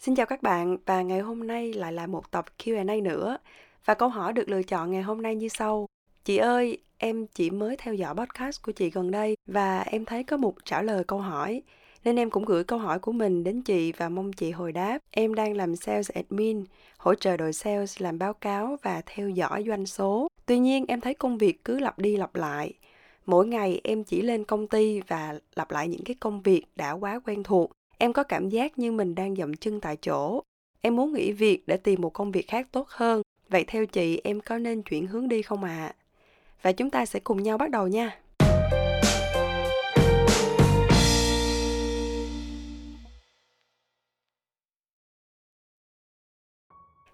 Xin chào các bạn và ngày hôm nay lại là một tập Q&A nữa. Và câu hỏi được lựa chọn ngày hôm nay như sau. Chị ơi, em chỉ mới theo dõi podcast của chị gần đây và em thấy có một trả lời câu hỏi nên em cũng gửi câu hỏi của mình đến chị và mong chị hồi đáp. Em đang làm sales admin, hỗ trợ đội sales làm báo cáo và theo dõi doanh số. Tuy nhiên em thấy công việc cứ lặp đi lặp lại. Mỗi ngày em chỉ lên công ty và lặp lại những cái công việc đã quá quen thuộc Em có cảm giác như mình đang dậm chân tại chỗ. Em muốn nghỉ việc để tìm một công việc khác tốt hơn. Vậy theo chị em có nên chuyển hướng đi không ạ? À? Và chúng ta sẽ cùng nhau bắt đầu nha.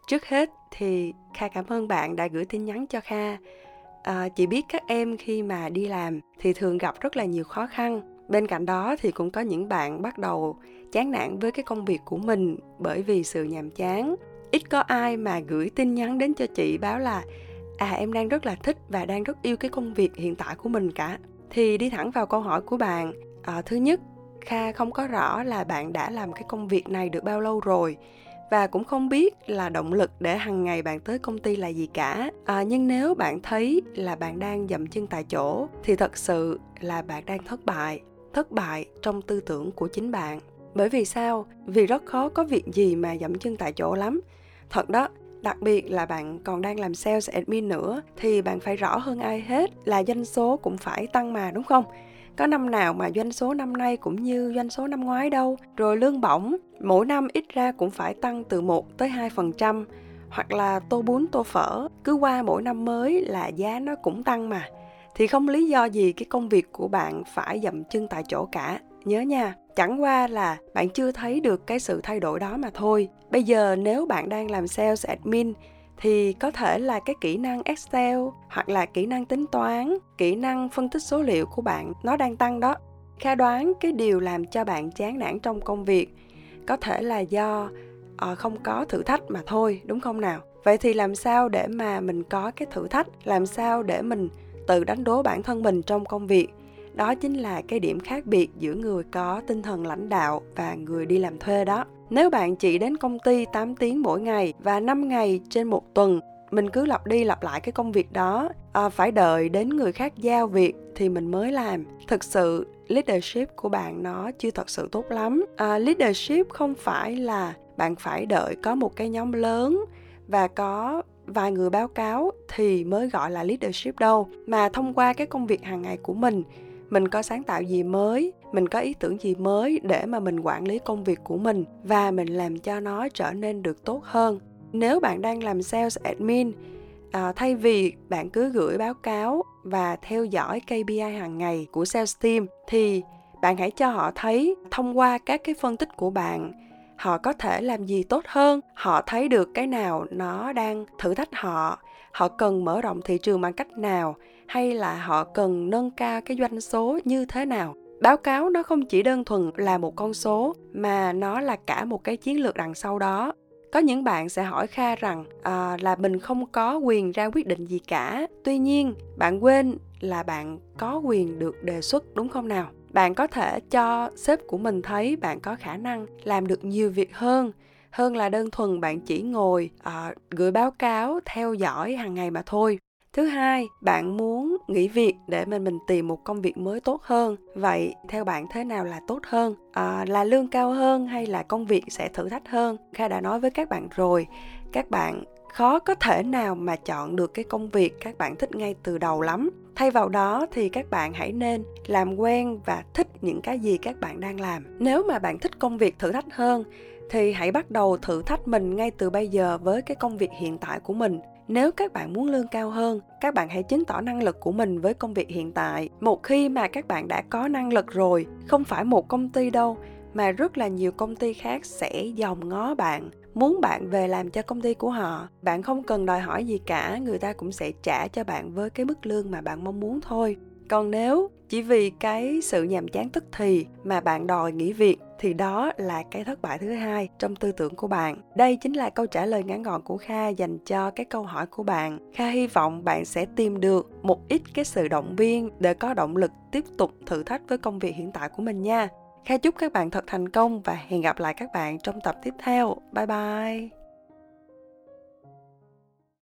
Trước hết thì Kha cảm ơn bạn đã gửi tin nhắn cho Kha. À, chị biết các em khi mà đi làm thì thường gặp rất là nhiều khó khăn bên cạnh đó thì cũng có những bạn bắt đầu chán nản với cái công việc của mình bởi vì sự nhàm chán. Ít có ai mà gửi tin nhắn đến cho chị báo là à em đang rất là thích và đang rất yêu cái công việc hiện tại của mình cả. Thì đi thẳng vào câu hỏi của bạn à, thứ nhất kha không có rõ là bạn đã làm cái công việc này được bao lâu rồi và cũng không biết là động lực để hàng ngày bạn tới công ty là gì cả. À, nhưng nếu bạn thấy là bạn đang dậm chân tại chỗ thì thật sự là bạn đang thất bại thất bại trong tư tưởng của chính bạn. Bởi vì sao? Vì rất khó có việc gì mà dậm chân tại chỗ lắm. Thật đó, đặc biệt là bạn còn đang làm sales admin nữa, thì bạn phải rõ hơn ai hết là doanh số cũng phải tăng mà, đúng không? Có năm nào mà doanh số năm nay cũng như doanh số năm ngoái đâu, rồi lương bổng mỗi năm ít ra cũng phải tăng từ 1 tới 2% hoặc là tô bún tô phở, cứ qua mỗi năm mới là giá nó cũng tăng mà thì không lý do gì cái công việc của bạn phải dậm chân tại chỗ cả. Nhớ nha chẳng qua là bạn chưa thấy được cái sự thay đổi đó mà thôi. Bây giờ nếu bạn đang làm sales admin thì có thể là cái kỹ năng excel hoặc là kỹ năng tính toán kỹ năng phân tích số liệu của bạn nó đang tăng đó. Kha đoán cái điều làm cho bạn chán nản trong công việc có thể là do à, không có thử thách mà thôi đúng không nào? Vậy thì làm sao để mà mình có cái thử thách? Làm sao để mình tự đánh đố bản thân mình trong công việc. Đó chính là cái điểm khác biệt giữa người có tinh thần lãnh đạo và người đi làm thuê đó. Nếu bạn chỉ đến công ty 8 tiếng mỗi ngày và 5 ngày trên một tuần mình cứ lặp đi lặp lại cái công việc đó à, phải đợi đến người khác giao việc thì mình mới làm. Thực sự leadership của bạn nó chưa thật sự tốt lắm. À, leadership không phải là bạn phải đợi có một cái nhóm lớn và có vài người báo cáo thì mới gọi là leadership đâu mà thông qua cái công việc hàng ngày của mình mình có sáng tạo gì mới mình có ý tưởng gì mới để mà mình quản lý công việc của mình và mình làm cho nó trở nên được tốt hơn. Nếu bạn đang làm sales admin à, thay vì bạn cứ gửi báo cáo và theo dõi KPI hàng ngày của sales team thì bạn hãy cho họ thấy thông qua các cái phân tích của bạn họ có thể làm gì tốt hơn họ thấy được cái nào nó đang thử thách họ. Họ cần mở rộng thị trường bằng cách nào hay là họ cần nâng cao cái doanh số như thế nào? Báo cáo nó không chỉ đơn thuần là một con số mà nó là cả một cái chiến lược đằng sau đó. Có những bạn sẽ hỏi kha rằng à, là mình không có quyền ra quyết định gì cả. Tuy nhiên bạn quên là bạn có quyền được đề xuất đúng không nào? Bạn có thể cho sếp của mình thấy bạn có khả năng làm được nhiều việc hơn. Hơn là đơn thuần bạn chỉ ngồi uh, gửi báo cáo theo dõi hàng ngày mà thôi. Thứ hai bạn muốn nghỉ việc để mình mình tìm một công việc mới tốt hơn. Vậy theo bạn thế nào là tốt hơn? À, là lương cao hơn hay là công việc sẽ thử thách hơn? Kha đã nói với các bạn rồi. Các bạn khó có thể nào mà chọn được cái công việc các bạn thích ngay từ đầu lắm thay vào đó thì các bạn hãy nên làm quen và thích những cái gì các bạn đang làm. Nếu mà bạn thích công việc thử thách hơn, thì hãy bắt đầu thử thách mình ngay từ bây giờ với cái công việc hiện tại của mình. Nếu các bạn muốn lương cao hơn, các bạn hãy chứng tỏ năng lực của mình với công việc hiện tại. Một khi mà các bạn đã có năng lực rồi, không phải một công ty đâu, mà rất là nhiều công ty khác sẽ dòm ngó bạn muốn bạn về làm cho công ty của họ. Bạn không cần đòi hỏi gì cả, người ta cũng sẽ trả cho bạn với cái mức lương mà bạn mong muốn thôi. Còn nếu chỉ vì cái sự nhàm chán tức thì mà bạn đòi nghỉ việc, thì đó là cái thất bại thứ hai trong tư tưởng của bạn. Đây chính là câu trả lời ngắn gọn của kha dành cho cái câu hỏi của bạn. Kha hy vọng bạn sẽ tìm được một ít cái sự động viên để có động lực tiếp tục thử thách với công việc hiện tại của mình nha. Kha chúc các bạn thật thành công và hẹn gặp lại các bạn trong tập tiếp theo. Bye bye!